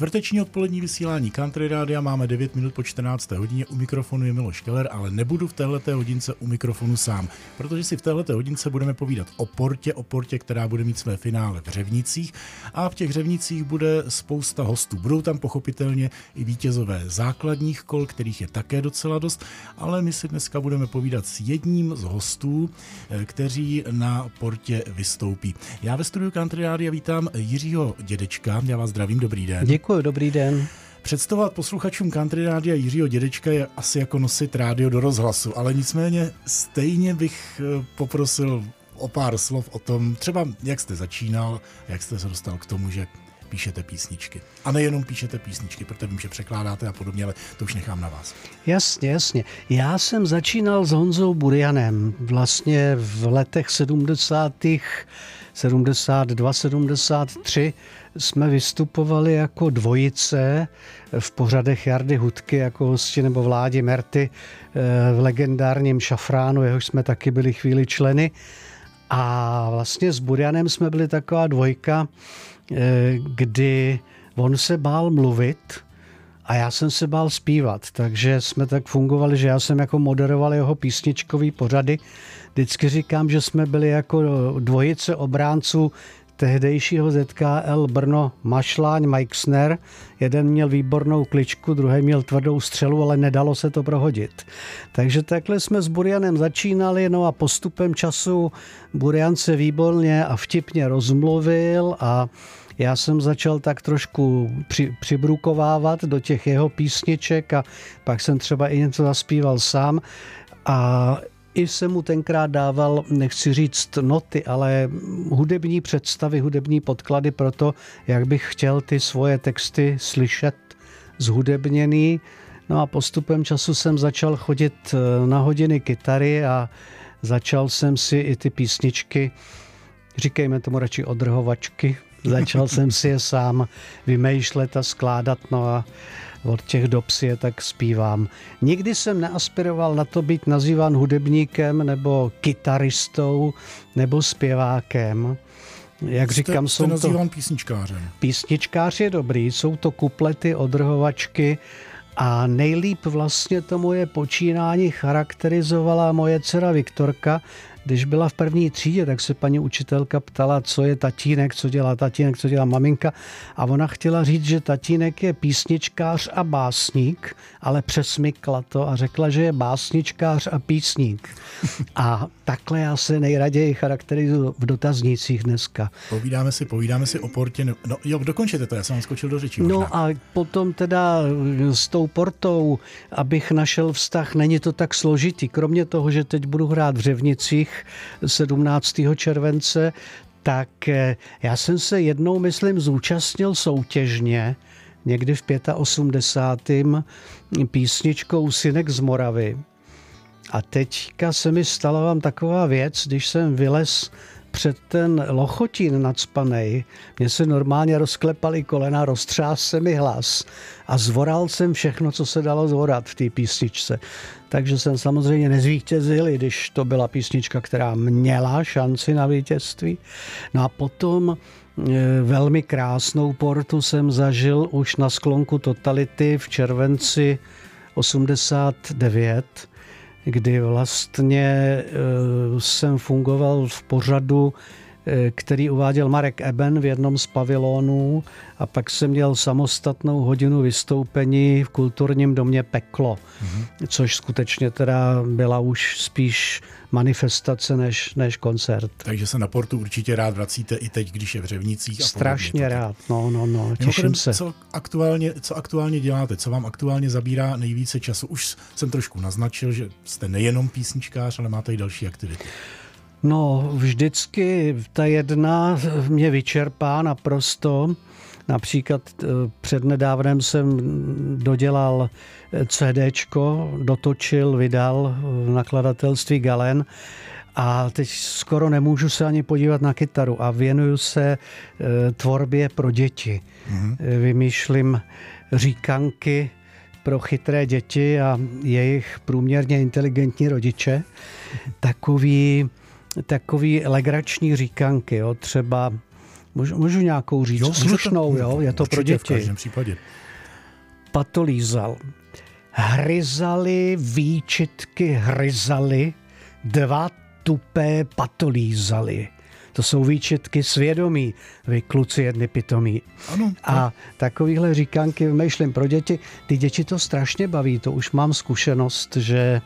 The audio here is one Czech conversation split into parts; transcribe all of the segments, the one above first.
Čtvrteční odpolední vysílání Country Rádia máme 9 minut po 14. hodině. U mikrofonu je Miloš Keller, ale nebudu v této hodince u mikrofonu sám, protože si v této hodince budeme povídat o portě, o portě, která bude mít své finále v Řevnicích a v těch Řevnicích bude spousta hostů. Budou tam pochopitelně i vítězové základních kol, kterých je také docela dost, ale my si dneska budeme povídat s jedním z hostů, eh, kteří na portě vystoupí. Já ve studiu Country Rádia vítám Jiřího Dědečka. Já vás zdravím, dobrý den. Děkuji, dobrý den. Představovat posluchačům Country Rádia Jiřího Dědečka je asi jako nosit rádio do rozhlasu, ale nicméně stejně bych eh, poprosil o pár slov o tom, třeba jak jste začínal, jak jste se dostal k tomu, že píšete písničky. A nejenom píšete písničky, protože vím, že překládáte a podobně, ale to už nechám na vás. Jasně, jasně. Já jsem začínal s Honzou Burianem vlastně v letech 70. 72, 73 jsme vystupovali jako dvojice v pořadech Jardy Hudky jako hosti nebo vládi Merty eh, v legendárním Šafránu, jehož jsme taky byli chvíli členy. A vlastně s Burianem jsme byli taková dvojka, eh, kdy on se bál mluvit a já jsem se bál zpívat, takže jsme tak fungovali, že já jsem jako moderoval jeho písničkový pořady. Vždycky říkám, že jsme byli jako dvojice obránců tehdejšího ZKL Brno Mašláň Meixner. Jeden měl výbornou kličku, druhý měl tvrdou střelu, ale nedalo se to prohodit. Takže takhle jsme s Burianem začínali, no a postupem času Burian se výborně a vtipně rozmluvil a já jsem začal tak trošku při, přibrukovávat do těch jeho písniček a pak jsem třeba i něco zaspíval sám. A i jsem mu tenkrát dával, nechci říct noty, ale hudební představy, hudební podklady pro to, jak bych chtěl ty svoje texty slyšet zhudebněný. No a postupem času jsem začal chodit eh, na hodiny kytary a začal jsem si i ty písničky, říkejme tomu radši odrhovačky, začal jsem si je sám vymýšlet a skládat. No a od těch dob si je tak zpívám. Nikdy jsem neaspiroval na to být nazýván hudebníkem nebo kytaristou nebo zpěvákem. Jak jste, říkám, jste jsou to... písničkářem. Písničkář je dobrý, jsou to kuplety, odrhovačky a nejlíp vlastně to moje počínání charakterizovala moje dcera Viktorka, když byla v první třídě, tak se paní učitelka ptala, co je tatínek, co dělá tatínek, co dělá maminka. A ona chtěla říct, že tatínek je písničkář a básník, ale přesmykla to a řekla, že je básničkář a písník. A takhle já se nejraději charakterizuji v dotaznících dneska. Povídáme si, povídáme si o portě. No jo, dokončete to, já jsem vám skočil do řeči. Možná. No a potom teda s tou portou, abych našel vztah, není to tak složitý. Kromě toho, že teď budu hrát v Řevnicích, 17. července, tak eh, já jsem se jednou, myslím, zúčastnil soutěžně, někdy v 85. písničkou Synek z Moravy. A teďka se mi stala vám taková věc, když jsem vylez před ten lochotín nadspanej, mě se normálně rozklepaly kolena, roztřás se mi hlas a zvoral jsem všechno, co se dalo zvorat v té písničce. Takže jsem samozřejmě nezvítězil, i když to byla písnička, která měla šanci na vítězství. No a potom e, velmi krásnou portu jsem zažil už na sklonku totality v červenci 89, kdy vlastně eh, jsem fungoval v pořadu, který uváděl Marek Eben v jednom z pavilonů a pak jsem měl samostatnou hodinu vystoupení v kulturním domě Peklo, mm-hmm. což skutečně teda byla už spíš manifestace než, než koncert. Takže se na portu určitě rád vracíte i teď, když je v Řevnicích. A Strašně rád, no, no, no, těším Mimochodem, se. Co aktuálně, co aktuálně děláte, co vám aktuálně zabírá nejvíce času? Už jsem trošku naznačil, že jste nejenom písničkář, ale máte i další aktivity. No, vždycky ta jedna mě vyčerpá naprosto. Například eh, přednedávnem jsem dodělal eh, CDčko, dotočil, vydal v nakladatelství Galen a teď skoro nemůžu se ani podívat na kytaru a věnuju se eh, tvorbě pro děti. Mm-hmm. Vymýšlím říkanky pro chytré děti a jejich průměrně inteligentní rodiče. Takový, takový legrační říkanky, jo, třeba Můžu, můžu nějakou říct? Jo, Slušnou, jo? Je to pro děti. v každém případě. Patolízal. Hryzali, výčitky hryzali, dva tupé patolízali. To jsou výčetky svědomí, vy kluci jedny pitomí. Ano, A takovýhle říkanky vymýšlím pro děti. Ty děti to strašně baví, to už mám zkušenost, že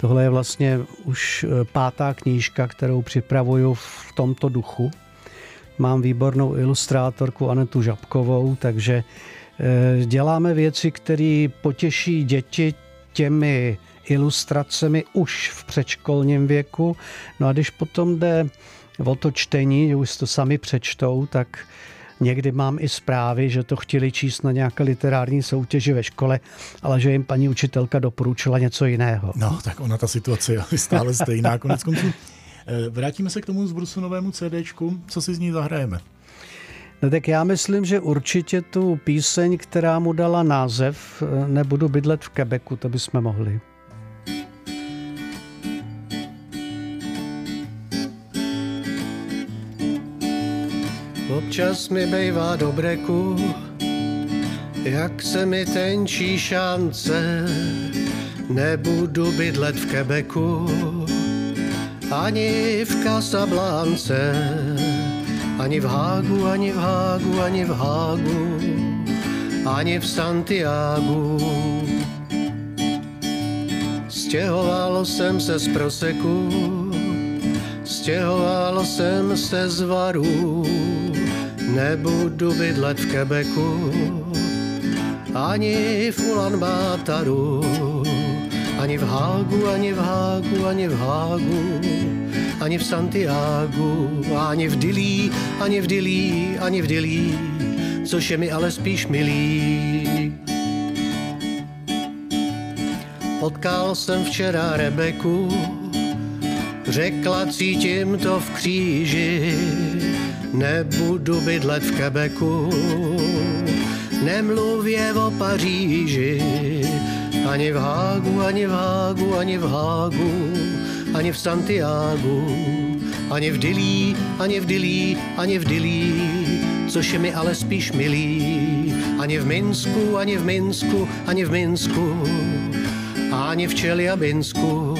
tohle je vlastně už eh, pátá knížka, kterou připravuju v tomto duchu. Mám výbornou ilustrátorku Anetu Žabkovou, takže eh, děláme věci, které potěší děti těmi ilustracemi už v předškolním věku. No a když potom jde o to čtení, už to sami přečtou, tak Někdy mám i zprávy, že to chtěli číst na nějaké literární soutěži ve škole, ale že jim paní učitelka doporučila něco jiného. No, tak ona ta situace je stále stejná. Konec konců, eh, vrátíme se k tomu zbrusunovému CDčku. Co si z ní zahrajeme? No tak já myslím, že určitě tu píseň, která mu dala název eh, Nebudu bydlet v Quebecu, to bychom mohli. Občas mi bejvá do breku, jak se mi tenčí šance. Nebudu bydlet v Quebecu, ani v Casablance, ani v Hágu, ani v Hágu, ani v Hágu, ani v Santiagu. Stěhoval jsem se z proseku, stěhoval jsem se z varů, Nebudu bydlet v Quebecu, ani v Ulaanbaataru, ani v Hágu, ani v Hágu, ani v Hágu, ani v Santiagu, ani v Dili, ani v Dili, ani v Dili, což je mi ale spíš milý. Potkal jsem včera Rebeku, řekla cítím to v kříži, Nebudu bydlet v Quebecu, nemluvě o Paříži, ani v Hágu, ani v Hágu, ani v Hágu, ani v Santiagu, ani v Dilí, ani v Dilí, ani v Dilí, což je mi ale spíš milý, ani v Minsku, ani v Minsku, ani v Minsku, ani v Čeliabinsku.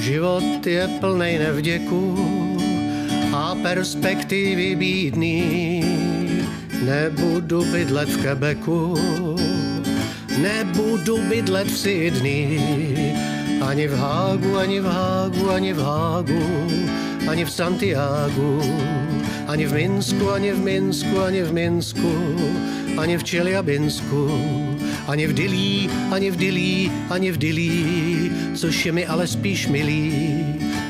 Život je plnej nevděku, a perspektivy bídný. Nebudu bydlet v Quebecu, nebudu bydlet v Sydney, ani v Hágu, ani v Hágu, ani v Hágu, ani v Santiagu, ani v Minsku, ani v Minsku, ani v Minsku, ani v Čeliabinsku, ani v Dilí, ani v Dilí, ani v Dilí, což je mi ale spíš milý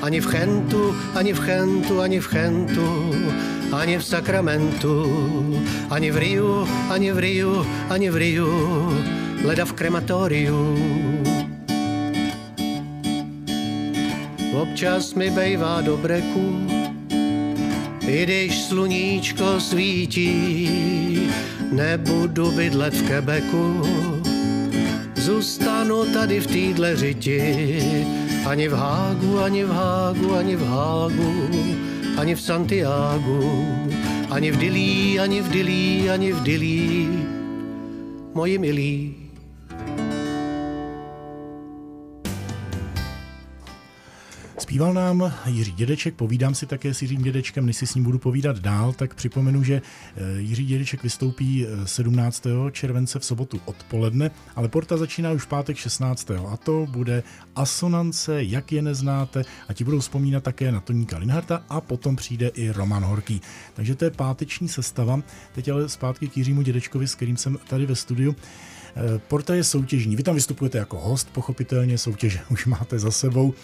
ani v Chentu, ani v Chentu, ani v Chentu, ani v Sakramentu, ani v Riu, ani v Riu, ani v Riu, leda v krematoriu. Občas mi bejvá do breku, i když sluníčko svítí, nebudu bydlet v Quebecu, zůstanu tady v týdle řiti, ani v Hágu, ani v Hágu, ani v Hágu, ani v Santiago, ani v Dilí, ani v Dilí, ani v Dilí, moji milí. Zpíval nám Jiří Dědeček, povídám si také s Jiřím Dědečkem, než si s ním budu povídat dál, tak připomenu, že eh, Jiří Dědeček vystoupí 17. Eh, července v sobotu odpoledne, ale porta začíná už v pátek 16. a to bude Asonance, jak je neznáte, a ti budou vzpomínat také na Toníka Linharta a potom přijde i Roman Horký. Takže to je páteční sestava. Teď ale zpátky k Jiřímu Dědečkovi, s kterým jsem tady ve studiu. Eh, porta je soutěžní. Vy tam vystupujete jako host, pochopitelně soutěže už máte za sebou.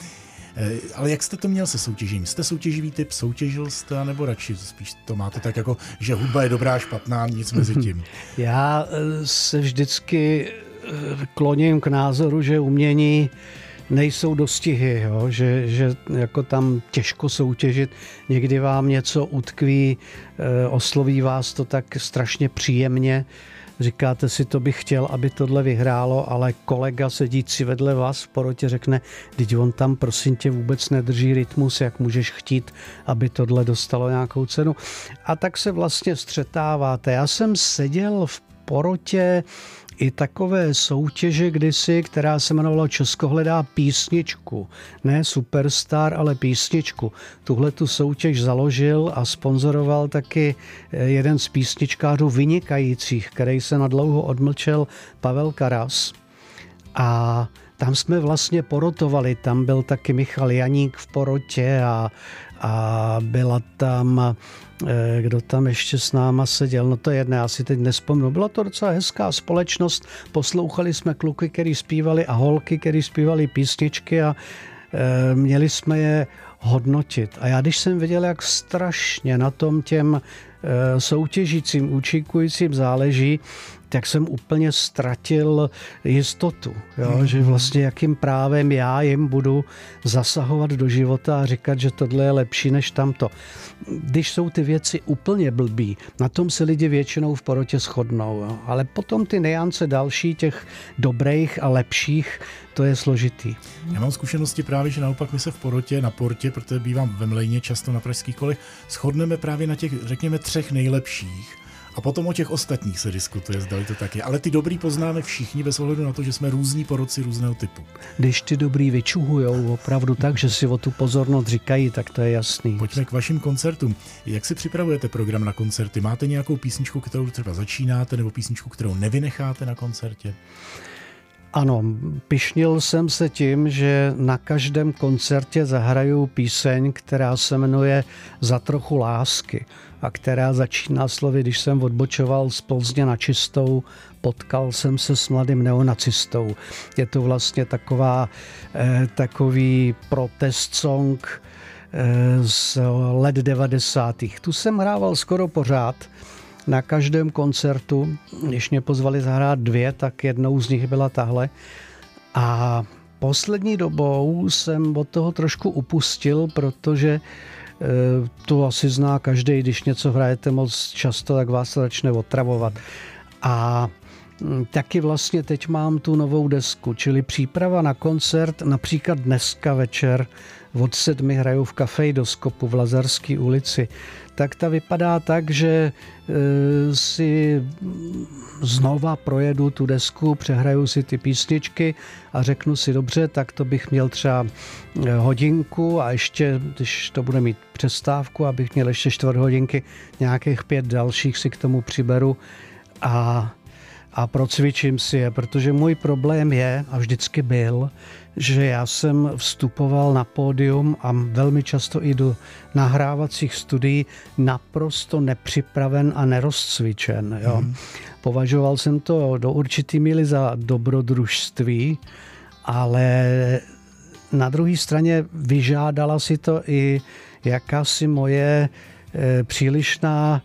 Eh, ale jak jste to měl se soutěžím? Jste soutěživý typ, soutěžil jste, nebo radši spíš to máte tak jako, že hudba je dobrá, špatná, nic mezi tím? Já eh, se vždycky eh, kloním k názoru, že umění nejsou dostihy, jo? Že, že jako tam těžko soutěžit. Někdy vám něco utkví, osloví vás to tak strašně příjemně, říkáte si, to bych chtěl, aby tohle vyhrálo, ale kolega sedící vedle vás v porotě řekne, teď on tam prosím tě vůbec nedrží rytmus, jak můžeš chtít, aby tohle dostalo nějakou cenu. A tak se vlastně střetáváte. Já jsem seděl v porotě i takové soutěže kdysi, která se jmenovala Česko hledá písničku. Ne superstar, ale písničku. Tuhle tu soutěž založil a sponzoroval taky eh, jeden z písničkářů vynikajících, který se na dlouho odmlčel Pavel Karas. A tam jsme vlastně porotovali, tam byl taky Michal Janík v porotě a, a byla tam kdo tam ještě s náma seděl, no to je jedné, já si teď nespomnu. Byla to docela hezká společnost, poslouchali jsme kluky, který zpívali a holky, který zpívali písničky a e, měli jsme je hodnotit. A já když jsem viděl, jak strašně na tom těm e, soutěžícím, účinkujícím záleží, tak jsem úplně ztratil jistotu, jo? Mm. že vlastně jakým právem já jim budu zasahovat do života a říkat, že tohle je lepší než tamto. Když jsou ty věci úplně blbý, na tom se lidi většinou v porotě shodnou, jo? ale potom ty nejance další těch dobrých a lepších, to je složitý. Já mám zkušenosti právě, že naopak my se v porotě, na portě, protože bývám ve Mlejně často na pražských kolech, shodneme právě na těch, řekněme, třech nejlepších a potom o těch ostatních se diskutuje, zdali to tak je. Ale ty dobrý poznáme všichni bez ohledu na to, že jsme různí poroci různého typu. Když ty dobrý vyčuhujou opravdu tak, že si o tu pozornost říkají, tak to je jasný. Pojďme k vašim koncertům. Jak si připravujete program na koncerty? Máte nějakou písničku, kterou třeba začínáte, nebo písničku, kterou nevynecháte na koncertě? Ano, pišnil jsem se tím, že na každém koncertě zahraju píseň, která se jmenuje Za trochu lásky a která začíná slovy, když jsem odbočoval z Plzně na čistou, potkal jsem se s mladým neonacistou. Je to vlastně taková, eh, takový protest song eh, z let 90. Tu jsem hrával skoro pořád, na každém koncertu, když mě pozvali zahrát dvě, tak jednou z nich byla tahle. A poslední dobou jsem od toho trošku upustil, protože to asi zná každý, když něco hrajete moc často, tak vás to začne otravovat. A hm, taky vlastně teď mám tu novou desku, čili příprava na koncert, například dneska večer od sedmi hraju v Kafejdoskopu v Lazarské ulici. Tak ta vypadá tak, že e, si znova projedu tu desku, přehraju si ty písničky a řeknu si dobře, tak to bych měl třeba e, hodinku a ještě, když to bude mít přestávku, abych měl ještě čtvrt hodinky, nějakých pět dalších si k tomu přiberu a a procvičím si je, protože můj problém je, a vždycky byl, že já jsem vstupoval na pódium a velmi často i do nahrávacích studií naprosto nepřipraven a nerozcvičen. Jo. Hmm. Považoval jsem to do určitý míry za dobrodružství, ale na druhé straně vyžádala si to i jakási moje e, přílišná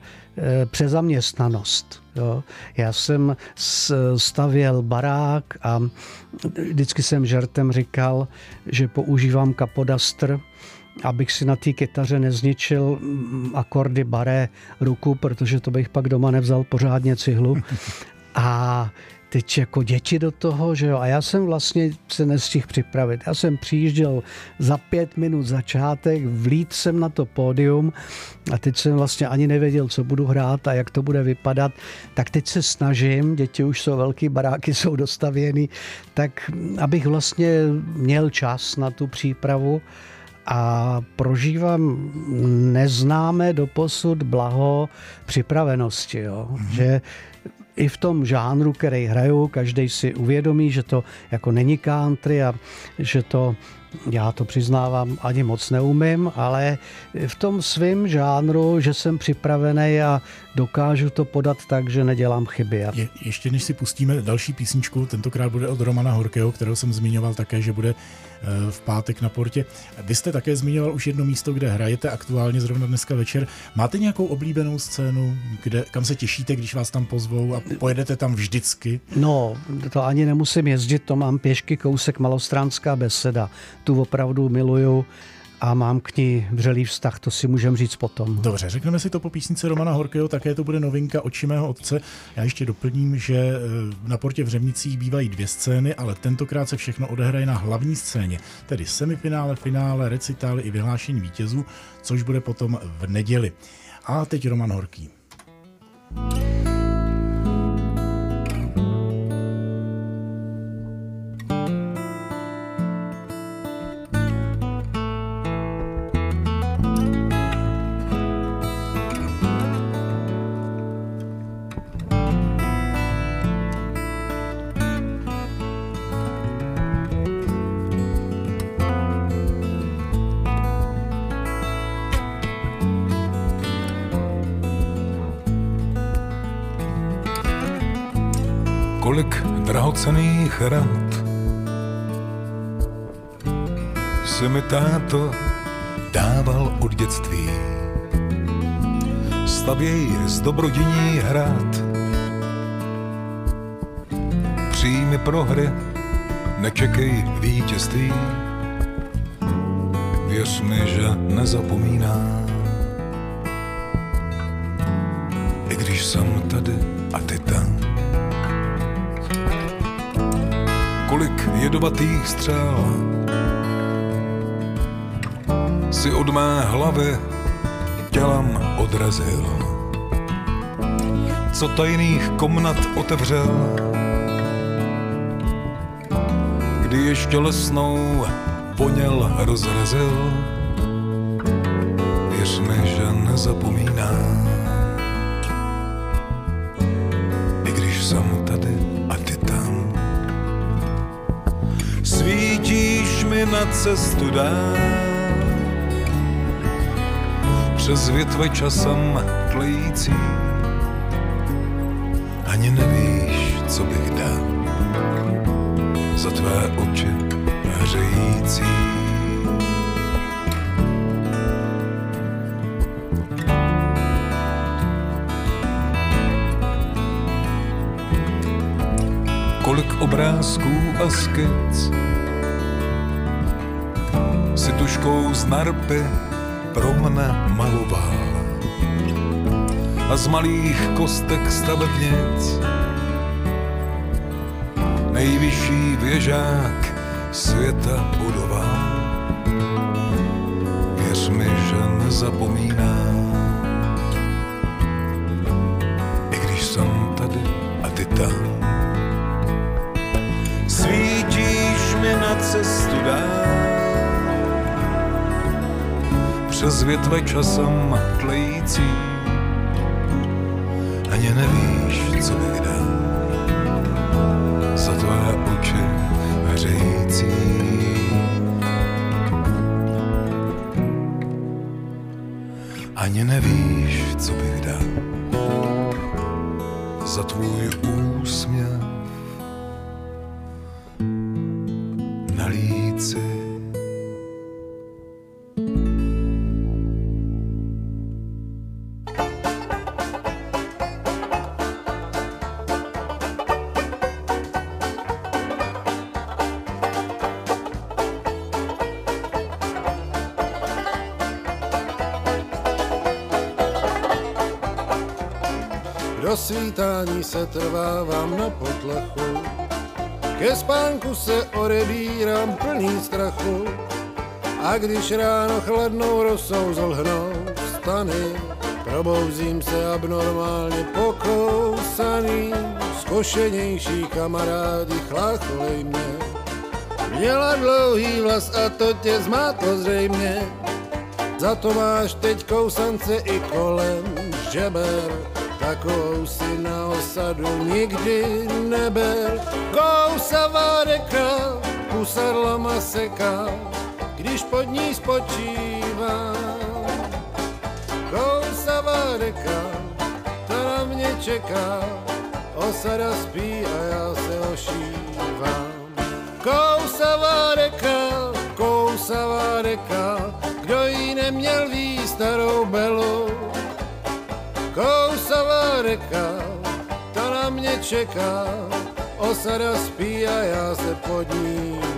přezaměstnanost. Jo. Já jsem stavěl barák a vždycky jsem žertem říkal, že používám kapodastr, abych si na té kytaře nezničil akordy baré ruku, protože to bych pak doma nevzal pořádně cihlu. A teď jako děti do toho, že jo. A já jsem vlastně se nestihl připravit. Já jsem přijížděl za pět minut začátek, vlít jsem na to pódium a teď jsem vlastně ani nevěděl, co budu hrát a jak to bude vypadat. Tak teď se snažím, děti už jsou velký, baráky jsou dostavěny, tak abych vlastně měl čas na tu přípravu a prožívám neznámé doposud blaho připravenosti. Jo? Mm-hmm. Že i v tom žánru, který hraju, každý si uvědomí, že to jako není country a že to Já to přiznávám, ani moc neumím, ale v tom svém žánru, že jsem připravený a dokážu to podat tak, že nedělám chyby. Je, ještě než si pustíme další písničku, tentokrát bude od Romana Horkého, kterého jsem zmiňoval také, že bude v pátek na portě. Vy jste také zmiňoval už jedno místo, kde hrajete aktuálně zrovna dneska večer. Máte nějakou oblíbenou scénu, kde, kam se těšíte, když vás tam pozvou a pojedete tam vždycky? No, to ani nemusím jezdit, to mám pěšky kousek Malostránská beseda. Tu opravdu miluju a mám k ní vřelý vztah, to si můžeme říct potom. Dobře, řekneme si to po písnice Romana Horkého, také to bude novinka Oči mého otce. Já ještě doplním, že eh, na portě v Řemnicích bývají dvě scény, ale tentokrát se všechno odehraje na hlavní scéně, tedy semifinále, finále, recitály i vyhlášení vítězů, což bude potom v neděli. A teď Roman Horký. thank you rad. Si mi táto dával od dětství. Stavěj z dobrodiní hrad. Přijmi prohry, nečekej vítězství. Věř mi, že nezapomínám. Jedovatých střel si od mé hlavy tělem odrazil. Co tajných komnat otevřel, kdy ještě lesnou poněl rozrazil. Věř mi, že nezapomínám. Na cestu dál. Přes větve časem tlející Ani nevíš, co bych dal Za tvé oči hřející. Kolik obrázků a skic tuškou z narpy pro mne maloval a z malých kostek stavebnic nejvyšší věžák světa budoval. Věř mi, že nezapomínám, přes větve časem tlející. Ani nevíš, co bych dal svítání se trvávám na potlechu, ke spánku se odebírám plný strachu, a když ráno chladnou rosou zlhnou stany, probouzím se abnormálně pokousaný, zkošenější kamarádi chlácholej mě. Měla dlouhý vlas a to tě zmátlo zřejmě, za to máš teď kousance i kolem žeber takovou si na osadu nikdy neber. Kousavá reka, pusadla maseka, když pod ní spočívám. Kousavá reka, ta na mě čeká, osada spí a já se ošívám. Kousavá reka, kousavá reka, kdo jí neměl ví starou belu. Kousavá reka, ta na mě čeká, osada spí a já se pod ní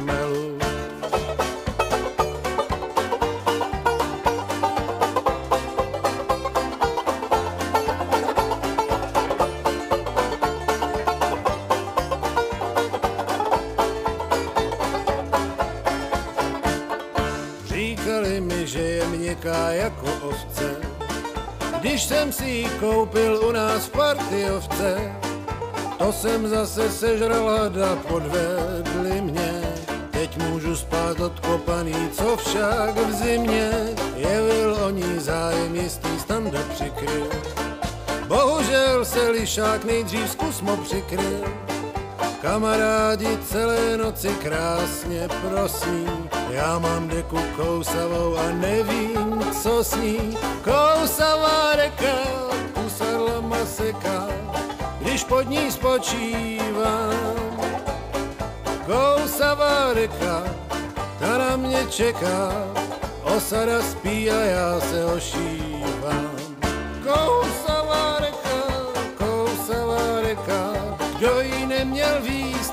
když jsem si ji koupil u nás v partiovce, to jsem zase sežral hada, podvedli mě. Teď můžu spát odkopaný, co však v zimě jevil o ní zájem jistý standa přikryl. Bohužel se lišák nejdřív zkusmo přikryl, Kamarádi celé noci krásně prosní, já mám deku kousavou a nevím, co s ní. Kousavá reka, kusadla maseka, když pod ní spočívám. Kousavá reka, ta na mě čeká, osada spí a já se ošívám. Kousavá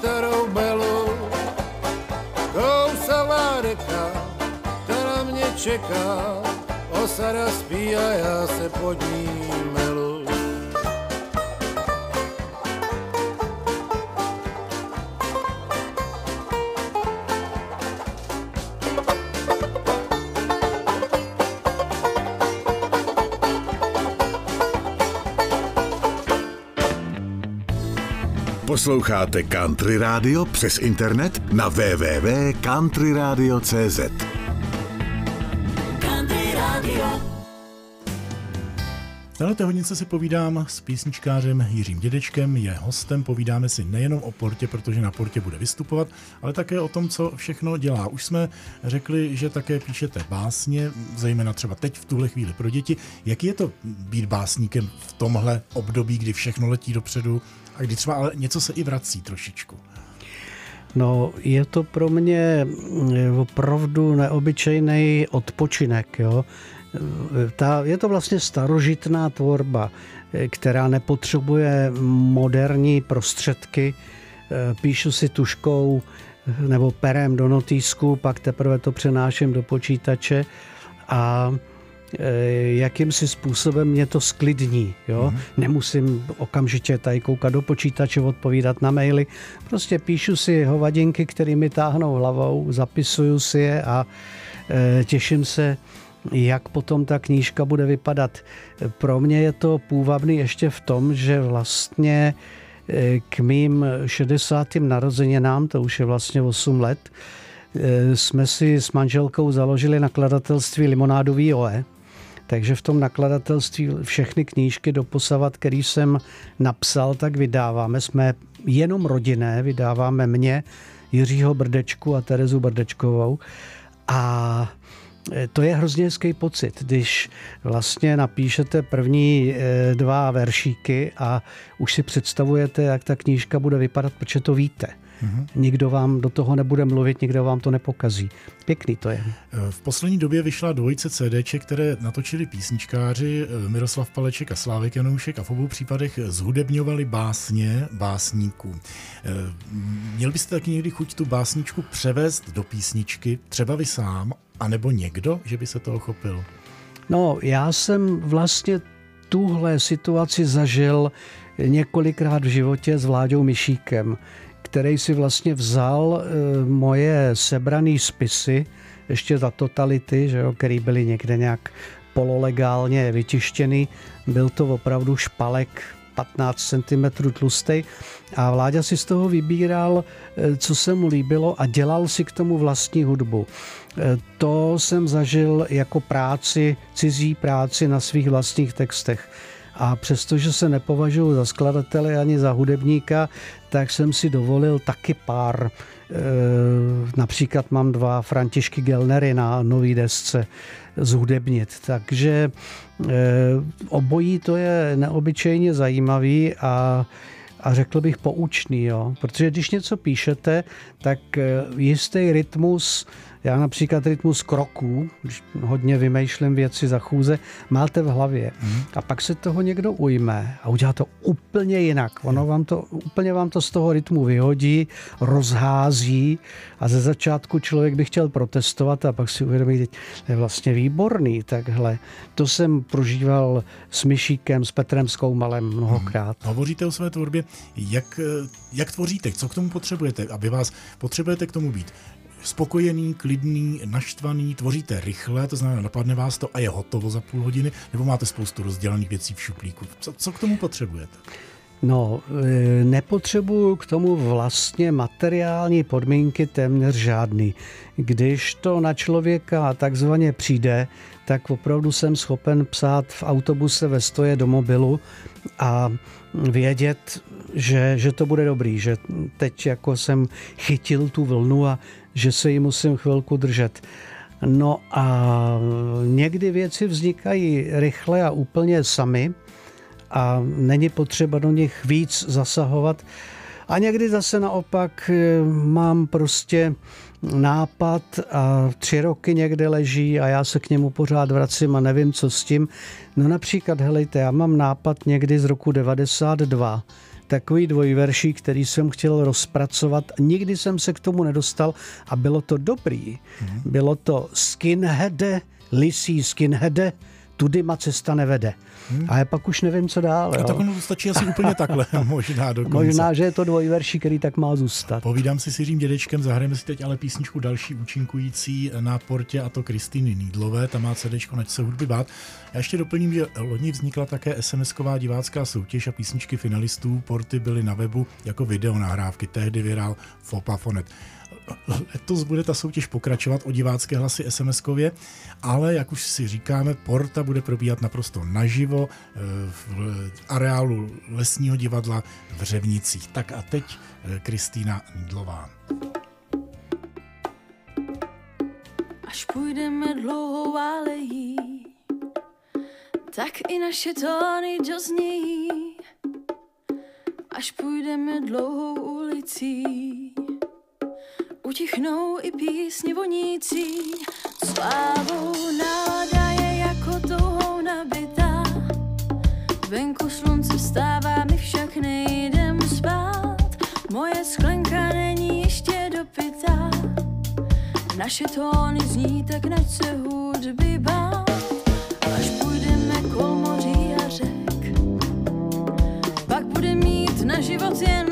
starou belu. Kousavá reka, ta na mě čeká, osada spí a já se pod Posloucháte Country Radio přes internet na www.countryradio.cz Country Radio. V této hodince si povídám s písničkářem Jiřím Dědečkem, je hostem, povídáme si nejenom o Portě, protože na Portě bude vystupovat, ale také o tom, co všechno dělá. Už jsme řekli, že také píšete básně, zejména třeba teď v tuhle chvíli pro děti. Jaký je to být básníkem v tomhle období, kdy všechno letí dopředu a kdy třeba ale něco se i vrací trošičku? No, je to pro mě mm, opravdu neobyčejný odpočinek. Jo? Ta, je to vlastně starožitná tvorba, která nepotřebuje moderní prostředky. Píšu si tuškou nebo perem do notýsku, pak teprve to přenáším do počítače a jakýmsi způsobem mě to sklidní. Jo? Mm. Nemusím okamžitě tady koukat do počítače, odpovídat na maily. Prostě píšu si hovadinky, které mi táhnou hlavou, zapisuju si je a e, těším se, jak potom ta knížka bude vypadat. Pro mě je to půvabný ještě v tom, že vlastně e, k mým 60. narozeninám, to už je vlastně 8 let, jsme si s manželkou založili nakladatelství Limonádový OE. Takže v tom nakladatelství všechny knížky doposavat, který jsem napsal, tak vydáváme. Jsme jenom rodinné, vydáváme mě, Jiřího Brdečku a Terezu Brdečkovou. A to je hrozně hezký pocit, když vlastně napíšete první eh, dva veršíky a už si představujete, jak ta knížka bude vypadat, protože to víte. Mm-hmm. Nikdo vám do toho nebude mluvit, nikdo vám to nepokazí. Pěkný to je. V poslední době vyšla dvojice CDček, které natočili písničkáři eh, Miroslav Paleček a Slávek Janoušek a v obou případech zhudebňovali básně básníků. Eh, měl byste taky někdy chuť tu básničku převést do písničky, třeba vy sám, anebo někdo, že by se toho chopil? No, já jsem vlastně tuhle situaci zažil několikrát v životě s Vláďou Myšíkem, který si vlastně vzal e, moje sebrané spisy, ještě za totality, že jo, který byly někde nějak pololegálně vytištěný. Byl to opravdu špalek 15 cm tlustý a Vláďa si z toho vybíral, e, co se mu líbilo a dělal si k tomu vlastní hudbu. E, to jsem zažil jako práci, cizí práci na svých vlastních textech. A přestože se nepovažuji za skladatele ani za hudebníka, tak jsem si dovolil taky pár. E, například mám dva Františky Gelnery na nový desce zhudebnit. Takže e, obojí to je neobyčejně zajímavý a a řekl bych poučný, jo? protože když něco píšete, tak e, jistý rytmus já například rytmus kroků, když hodně vymýšlím věci za chůze, máte v hlavě. Mm. A pak se toho někdo ujme a udělá to úplně jinak. Ono vám to, úplně vám to z toho rytmu vyhodí, rozhází a ze začátku člověk by chtěl protestovat a pak si uvědomí, že je vlastně výborný takhle. To jsem prožíval s Myšíkem, s Petrem Skoumalem mnohokrát. Hmm. Hovoříte o své tvorbě, jak, jak tvoříte, co k tomu potřebujete, aby vás potřebujete k tomu být spokojený, klidný, naštvaný, tvoříte rychle, to znamená, napadne vás to a je hotovo za půl hodiny, nebo máte spoustu rozdělaných věcí v šuplíku. Co, co k tomu potřebujete? No, e, nepotřebuju k tomu vlastně materiální podmínky téměř žádný. Když to na člověka takzvaně přijde, tak opravdu jsem schopen psát v autobuse ve stoje do mobilu a vědět, že, že to bude dobrý, že teď jako jsem chytil tu vlnu a že se jí musím chvilku držet. No a někdy věci vznikají rychle a úplně sami a není potřeba do nich víc zasahovat. A někdy zase naopak eh, mám prostě nápad a tři roky někde leží a já se k němu pořád vracím a nevím, co s tím. No například, helejte, já mám nápad někdy z roku 92, takový dvojverší, který jsem chtěl rozpracovat. Nikdy jsem se k tomu nedostal a bylo to dobrý. Mm-hmm. Bylo to skinheade, lisí skinheade, tudy ma cesta nevede. Hmm. A já pak už nevím, co dál. Jo. Tak ono stačí asi úplně takhle, možná dokonce. Možná, že je to dvojverší, který tak má zůstat. Povídám si s Jiřím dědečkem, zahrajeme si teď ale písničku další účinkující na portě a to Kristýny Nídlové, ta má CD Nať se hudby bát. Já ještě doplním, že loni vznikla také SMS-ková divácká soutěž a písničky finalistů porty byly na webu jako video nahrávky. Tehdy vyhrál Fopafonet letos bude ta soutěž pokračovat o divácké hlasy SMS-kově, ale jak už si říkáme, porta bude probíhat naprosto naživo eh, v areálu Lesního divadla v Řevnicích. Tak a teď eh, Kristýna Nídlová. Až půjdeme dlouhou alejí, tak i naše tóny doznějí. Až půjdeme dlouhou ulicí, utichnou i písně vonící. Slávou nálada je jako touhou nabitá. Venku slunce vstává, my však nejdem spát. Moje sklenka není ještě dopitá. Naše tóny zní tak, nať se hudby bát. Až půjdeme kol moří a řek, pak bude mít na život jen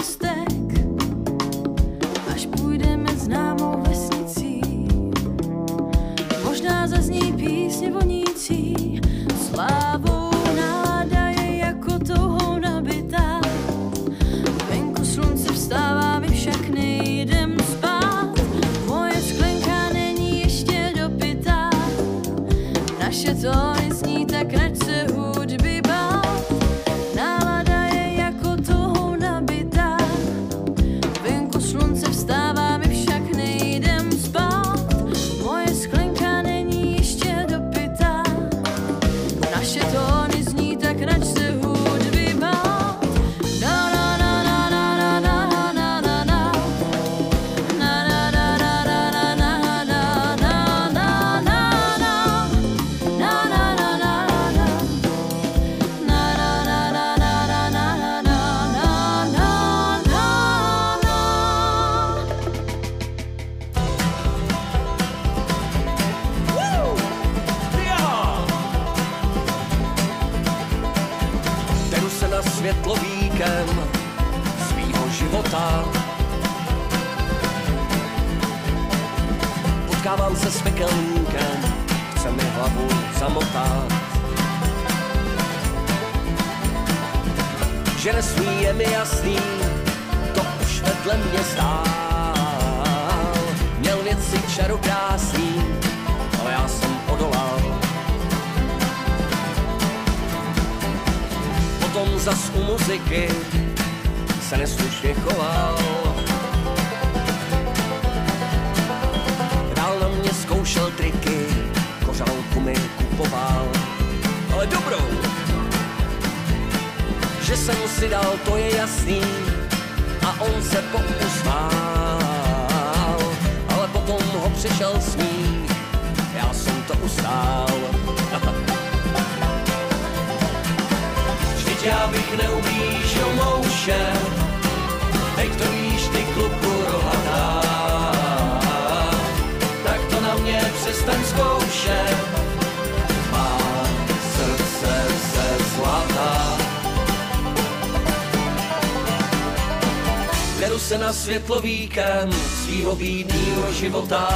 se na světlovíkem svýho bídnýho života.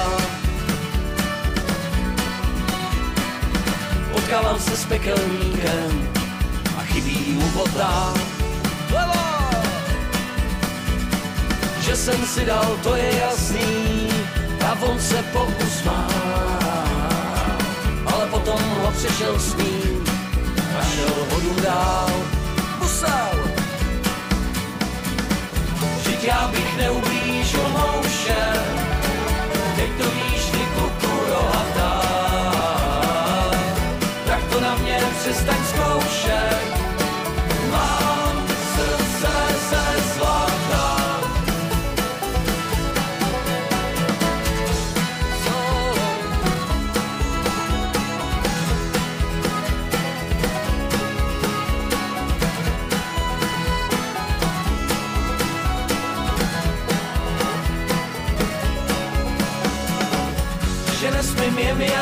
Potkávám se s pekelníkem a chybí mu. Vlevo! Že jsem si dal, to je jasný, a on se pousmál. Ale potom ho přišel s ním a šel vodu dál. Musel! Já bych neublížil mouše,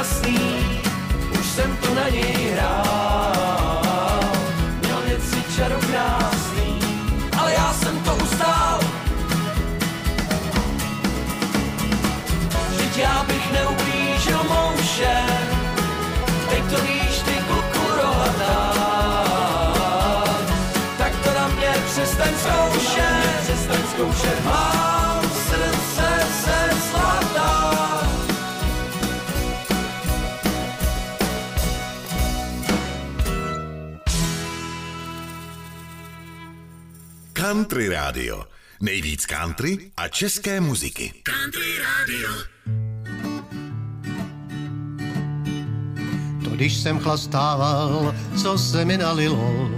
jasný, už jsem tu na něj hrál. Měl věci čaro krásný, ale já jsem to ustál. Vždyť já bych neublížil mouše, teď to víš, ty kuku rohatá. Tak to na mě přestaň zkoušet, přestaň zkoušet, mám Country Radio. Nejvíc country a české muziky. Country Radio. To když jsem chlastával, co se mi nalilo,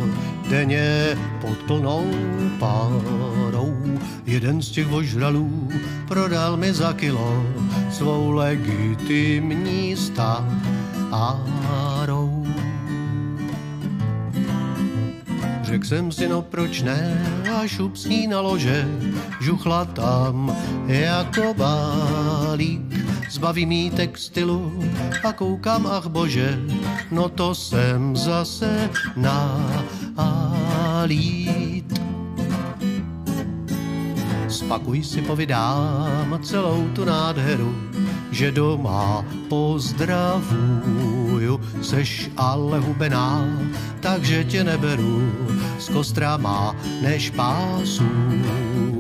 denně pod plnou párou. Jeden z těch ožralů prodal mi za kilo svou legitimní stárou. Řekl jsem si, no proč ne, a šup s ní na lože, žuchla tam jako balík. Zbaví mý textilu a koukám, ach bože, no to jsem zase nálít. Spakuj si povídám celou tu nádheru, že doma pozdravuju, seš ale hubená, takže tě neberu, z kostra má než pásuju.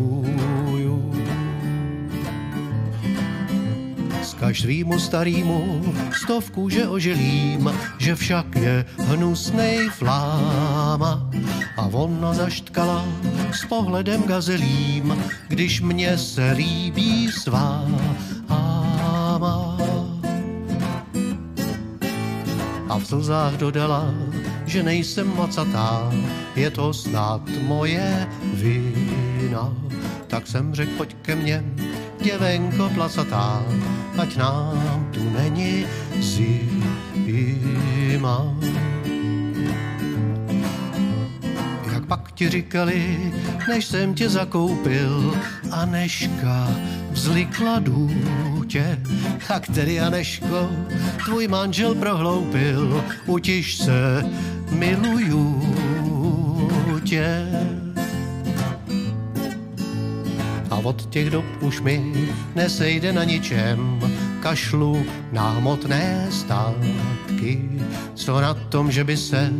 Vzkaž svýmu starýmu stovku, že oželím, že však je hnusnej fláma. A ona zaštkala s pohledem gazelím, když mě se líbí svá áma. A v slzách dodala, že nejsem mocatá, je to snad moje vina. Tak jsem řekl, pojď ke mně, děvenko plasatá, ať nám tu není zima. Jak pak ti říkali, než jsem tě zakoupil, Aneška vzlikla důtě. A který Aneško, tvůj manžel prohloupil, utiš se, miluju tě. A od těch dob už mi nesejde na ničem, kašlu na hmotné státky. Co na tom, že by se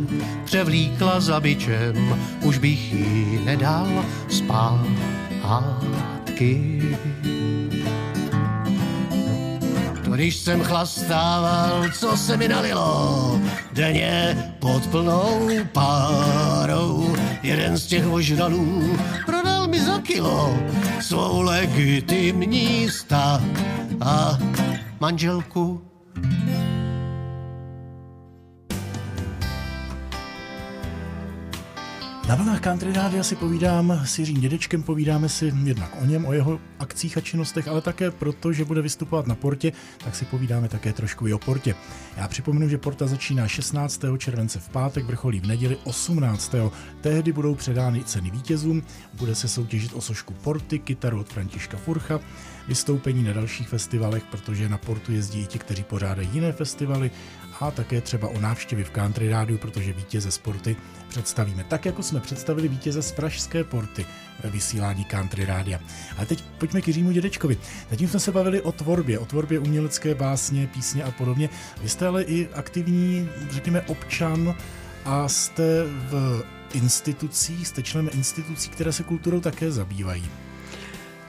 převlíkla za bičem, už bych jí nedal zpátky. Když jsem chlastával, co se mi nalilo, denně pod plnou párou. Jeden z těch ožralů prodal mi za kilo svou legitimní sta a manželku Na vlnách Country Rádia si povídám s Jiřím Dědečkem, povídáme si jednak o něm, o jeho akcích a činnostech, ale také proto, že bude vystupovat na Portě, tak si povídáme také trošku i o Portě. Já připomenu, že Porta začíná 16. července v pátek, vrcholí v neděli 18. Tehdy budou předány ceny vítězům, bude se soutěžit o sošku Porty, kytaru od Františka Furcha, vystoupení na dalších festivalech, protože na Portu jezdí i ti, kteří pořádají jiné festivaly a také třeba o návštěvy v Country Rádiu, protože vítěze sporty představíme. Tak, jako jsme představili vítěze z Pražské porty ve vysílání Country Rádia. A teď pojďme k Jiřímu Dědečkovi. Zatím jsme se bavili o tvorbě, o tvorbě umělecké básně, písně a podobně. Vy jste ale i aktivní, řekněme, občan a jste v institucích, jste členem institucí, které se kulturou také zabývají.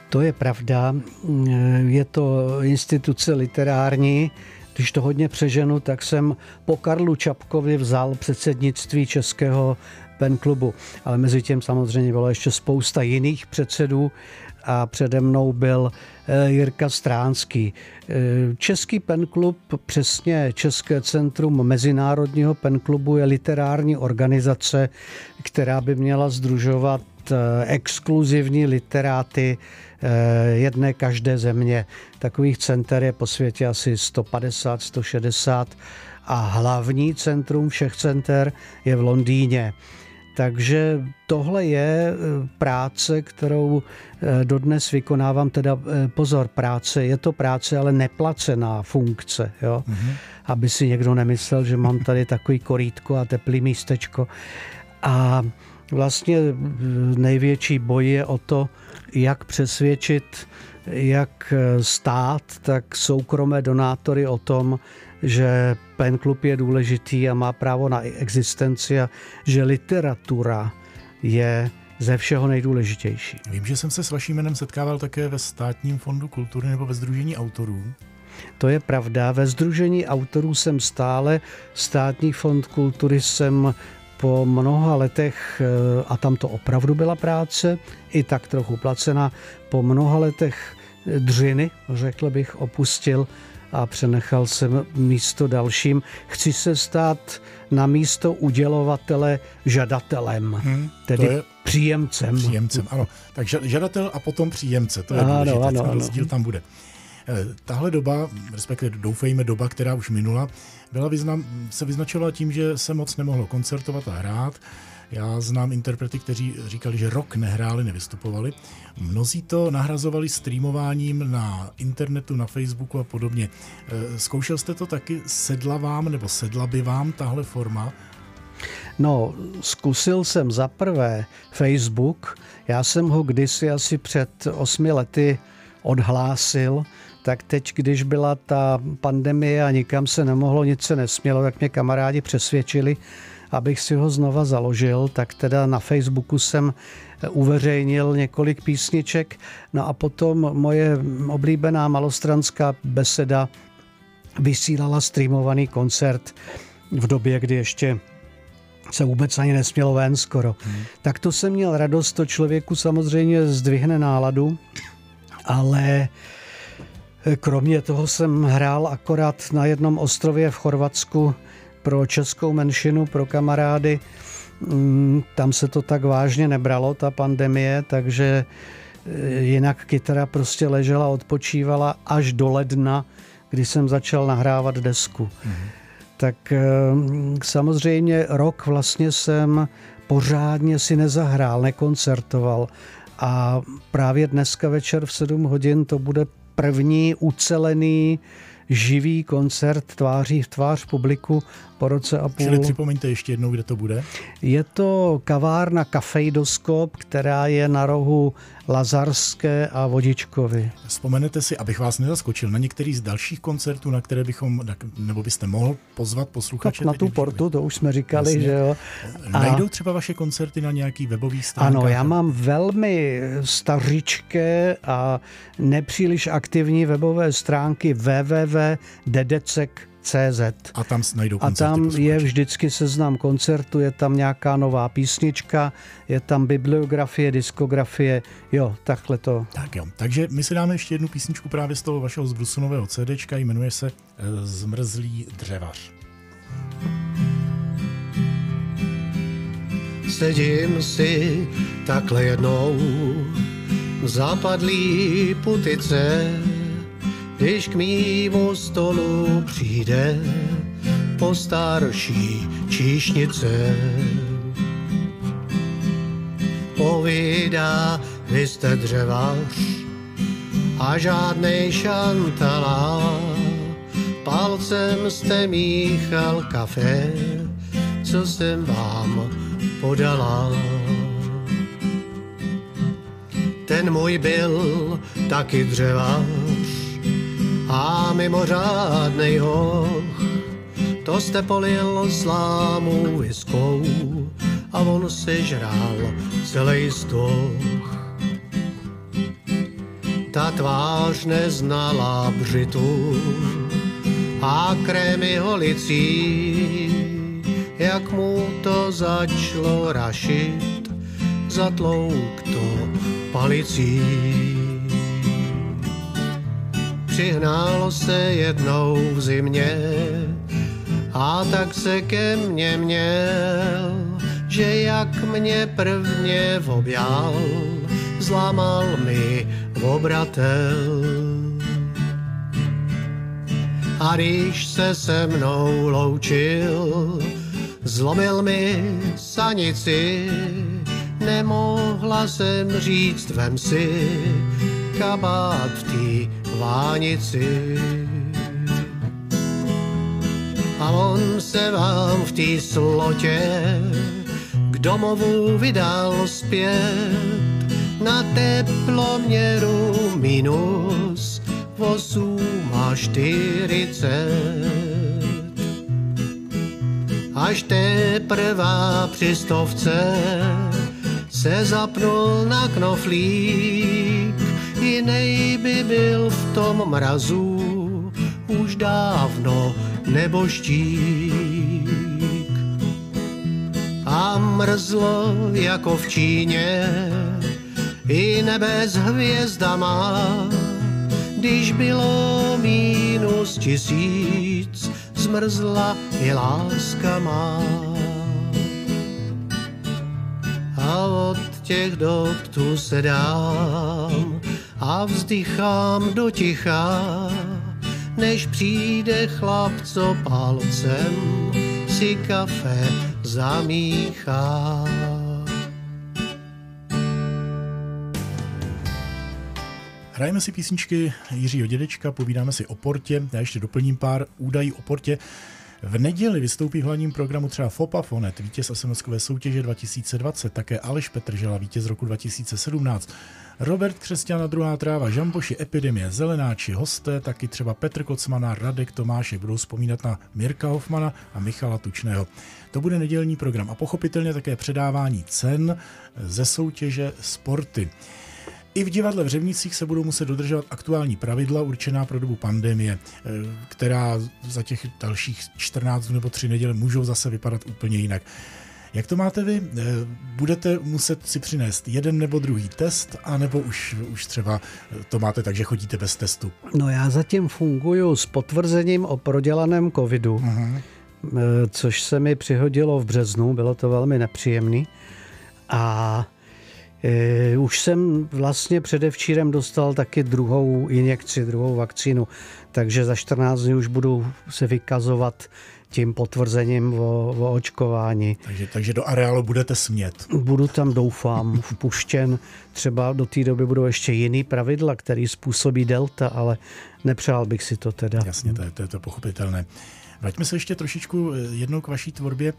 To je pravda. Je to instituce literární, když to hodně přeženu, tak jsem po Karlu Čapkovi vzal předsednictví Českého pen klubu. Ale mezi tím samozřejmě bylo ještě spousta jiných předsedů a přede mnou byl eh, Jirka Stránský. Eh, Český pen klub, přesně České centrum Mezinárodního pen klubu je literární organizace, která by měla združovat exkluzivní literáty Eh, jedné každé země. Takových center je po světě asi 150, 160 a hlavní centrum všech center je v Londýně. Takže tohle je eh, práce, kterou eh, dodnes vykonávám, teda pozor, práce, je to práce, ale neplacená funkce, jo? Mm-hmm. aby si někdo nemyslel, že mám tady takový korítko a teplý místečko. A vlastně největší boj je o to, jak přesvědčit jak stát, tak soukromé donátory o tom, že pen klub je důležitý a má právo na existenci a že literatura je ze všeho nejdůležitější. Vím, že jsem se s vaším jménem setkával také ve Státním fondu kultury nebo ve Združení autorů. To je pravda. Ve Združení autorů jsem stále, Státní fond kultury jsem po mnoha letech, eh, a tam to opravdu byla práce, i tak trochu placena, po mnoha letech dřiny, řekl bych, opustil a přenechal jsem místo dalším. Chci se stát na místo udělovatele žadatelem, hmm, tedy je příjemcem. Příjemcem, ano. Tak žadatel a potom příjemce, to je ano, důležité, ano, ano. rozdíl tam bude. Eh, tahle doba, respektive doufejme doba, která už minula, byla vyznam, se vyznačovala tím, že se moc nemohlo koncertovat a hrát. Já znám interprety, kteří říkali, že rok nehráli, nevystupovali. Mnozí to nahrazovali streamováním na internetu, na Facebooku a podobně. Eh, zkoušel jste to taky? Sedla vám nebo sedla by vám tahle forma? No, zkusil jsem za prvé Facebook. Já jsem ho kdysi asi před osmi lety odhlásil, tak teď, když byla ta pandemie a nikam se nemohlo, nic se nesmělo, tak mě kamarádi přesvědčili, abych si ho znova založil, tak teda na Facebooku jsem uveřejnil několik písniček, no a potom moje oblíbená malostranská beseda vysílala streamovaný koncert v době, kdy ještě se vůbec ani nesmělo ven skoro. Hmm. Tak to jsem měl radost, to člověku samozřejmě zdvihne náladu, ale Kromě toho jsem hrál akorát na jednom ostrově v Chorvatsku pro českou menšinu, pro kamarády. Mm, tam se to tak vážně nebralo, ta pandemie, takže eh, jinak kytara prostě ležela, odpočívala až do ledna, kdy jsem začal nahrávat desku. Mm-hmm. Tak eh, samozřejmě rok vlastně jsem pořádně si nezahrál, nekoncertoval. A právě dneska večer v 7 hodin to bude první ucelený živý koncert tváří v tvář publiku po roce a půl. Čili připomeňte ještě jednou, kde to bude. Je to kavárna Kafejdoskop, která je na rohu Lazarské a Vodičkovy. Vzpomenete si, abych vás nezaskočil, na některý z dalších koncertů, na které bychom, nebo byste mohl pozvat posluchače? Tak na tu portu, to už jsme říkali, Jasně. že jo. A... Najdou třeba vaše koncerty na nějaký webový stránkách? Ano, já mám velmi stařičké a nepříliš aktivní webové stránky www www.dedecek.cz A tam najdou A tam koncerty je posluchači. vždycky seznam koncertu, je tam nějaká nová písnička, je tam bibliografie, diskografie, jo, takhle to. Tak jo, takže my si dáme ještě jednu písničku právě z toho vašeho zbrusunového CDčka, jmenuje se eh, Zmrzlý dřevař. Sedím si takhle jednou v západlý putice, když k mýmu stolu přijde postarší číšnice. Povídá, vy jste dřevař a žádnej šantalá. Palcem jste míchal kafe, co jsem vám podala. Ten můj byl taky dřevař mimořádnej hoch. To jste polil slámu viskou a on si žral celý stoch. Ta tvář neznala břitu a krémy holicí, jak mu to začalo rašit, zatlouk to palicí. Přihnálo se jednou v zimě a tak se ke mně měl, že jak mě prvně objal, zlamal mi obratel. A když se se mnou loučil, zlomil mi sanici, nemohla jsem říct, vem si kabát v té vánici. A on se vám v té slotě k domovu vydal zpět na teploměru minus 8 a 40. Až teprve při stovce se zapnul na knoflík, jinej by byl v tom mrazu už dávno neboštík. A mrzlo jako v Číně, i nebe s hvězdama, když bylo mínus tisíc, zmrzla i láska má. A od těch dob tu se dám a vzdychám do ticha, než přijde chlap, co palcem si kafe zamíchá. Hrajeme si písničky Jiřího Dědečka, povídáme si o portě. Já ještě doplním pár údajů o portě. V neděli vystoupí v hlavním programu třeba Fopa Fonet, vítěz SMS-kové soutěže 2020, také Aleš Petržela, vítěz roku 2017, Robert Křesťan a druhá tráva, Žamboši, Epidemie, Zelenáči, hosté, taky třeba Petr Kocmana, Radek Tomášek, budou vzpomínat na Mirka Hofmana a Michala Tučného. To bude nedělní program a pochopitelně také předávání cen ze soutěže Sporty. I v divadle v Řevnicích se budou muset dodržovat aktuální pravidla určená pro dobu pandemie, eh, která za těch dalších 14 dnů nebo 3 neděle můžou zase vypadat úplně jinak. Jak to máte vy? Eh, Budete muset si přinést jeden nebo druhý test, anebo už, už třeba to máte tak, že chodíte bez testu? No já zatím funguju s potvrzením o prodělaném covidu, uh-huh. což se mi přihodilo v březnu, bylo to velmi nepříjemný. A už jsem vlastně předevčírem dostal taky druhou injekci, druhou vakcínu, takže za 14 dní už budu se vykazovat tím potvrzením o, o očkování. Takže, takže do areálu budete smět. Budu tam, doufám, vpuštěn. Třeba do té doby budou ještě jiný pravidla, který způsobí delta, ale nepřál bych si to teda. Jasně, to je to, je to pochopitelné. Vraťme se ještě trošičku jednou k vaší tvorbě.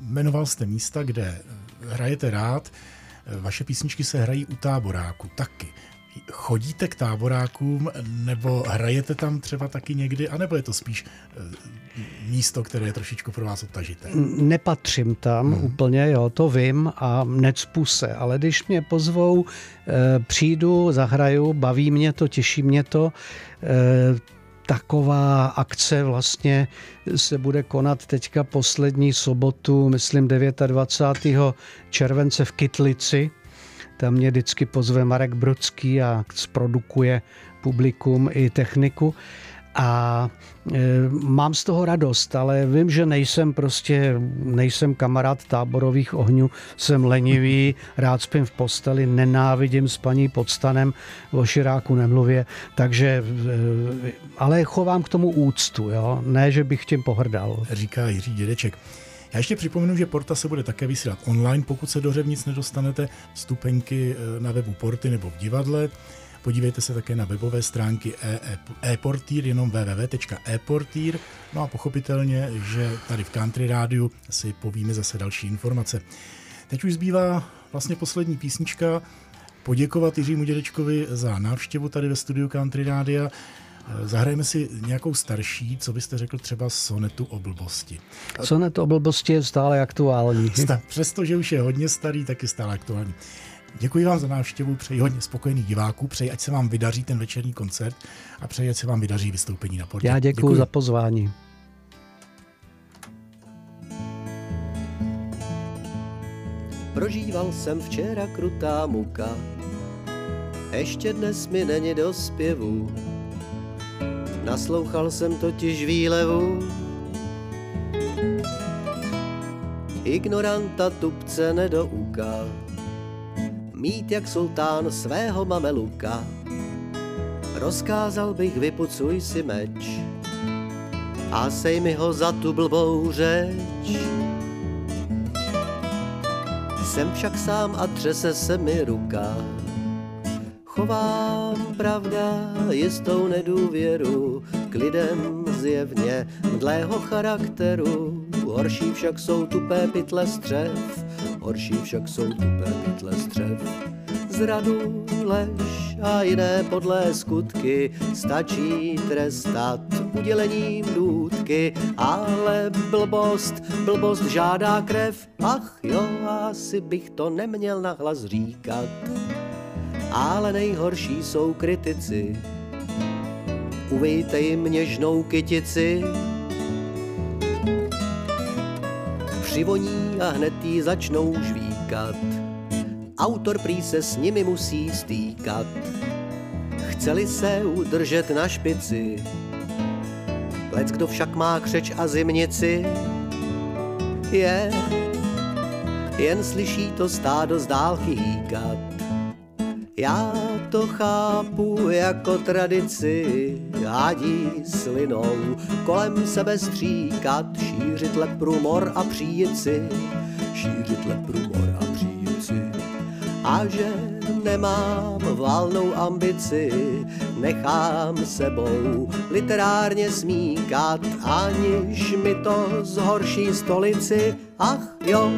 Jmenoval jste místa, kde hrajete rád. Vaše písničky se hrají u táboráku taky. Chodíte k táborákům nebo hrajete tam třeba taky někdy, anebo je to spíš místo, které je trošičku pro vás odtažité? Nepatřím tam hmm. úplně, jo, to vím a necpu se, ale když mě pozvou, přijdu, zahraju, baví mě to, těší mě to, taková akce vlastně se bude konat teďka poslední sobotu, myslím 29. července v Kytlici. Tam mě vždycky pozve Marek Brodský a zprodukuje publikum i techniku a e, mám z toho radost, ale vím, že nejsem prostě, nejsem kamarád táborových ohňů, jsem lenivý, rád spím v posteli, nenávidím s paní pod stanem, o širáku nemluvě, takže, e, ale chovám k tomu úctu, jo? ne, že bych tím pohrdal. Říká Jiří Dědeček. Já ještě připomenu, že Porta se bude také vysílat online, pokud se do Řevnic nedostanete stupenky e, na webu Porty nebo v divadle. Podívejte se také na webové stránky e-portýr, jenom www.eportýr. No a pochopitelně, že tady v Country Rádiu si povíme zase další informace. Teď už zbývá vlastně poslední písnička. Poděkovat Jiřímu Dědečkovi za návštěvu tady ve studiu Country Rádia. Zahrajeme si nějakou starší, co byste řekl třeba sonetu o blbosti. Sonet o blbosti je stále aktuální. Přestože už je hodně starý, tak je stále aktuální. Děkuji vám za návštěvu, přeji hodně spokojených diváků, přeji, ať se vám vydaří ten večerní koncert a přeji, ať se vám vydaří vystoupení na portě. Já děkuji, děkuji. za pozvání. Prožíval jsem včera krutá muka, ještě dnes mi není do zpěvu. Naslouchal jsem totiž výlevu, ignoranta tupce nedouká mít jak sultán svého mameluka. Rozkázal bych vypucuj si meč a sej mi ho za tu blbou řeč. Jsem však sám a třese se mi ruka. Chovám, pravda, jistou nedůvěru k lidem zjevně mdlého charakteru. Horší však jsou tupé pytle střev, horší však jsou tupé pytle střev. Zradu, lež a jiné podlé skutky stačí trestat udělením důdky, ale blbost, blbost žádá krev. Ach jo, asi bych to neměl nahlas říkat. Ale nejhorší jsou kritici, uvejte jim něžnou kytici, přivoní a hned jí začnou žvíkat. Autor prý se s nimi musí stýkat. Chceli se udržet na špici, lec kdo však má křeč a zimnici, je, jen slyší to stádo z dálky hýkat. Já to chápu jako tradici, hádí slinou, kolem sebe stříkat, šířit lepru mor a příjici, šířit lepru mor a příjici. A že nemám válnou ambici, nechám sebou literárně smíkat, aniž mi to zhorší stolici. Ach jo,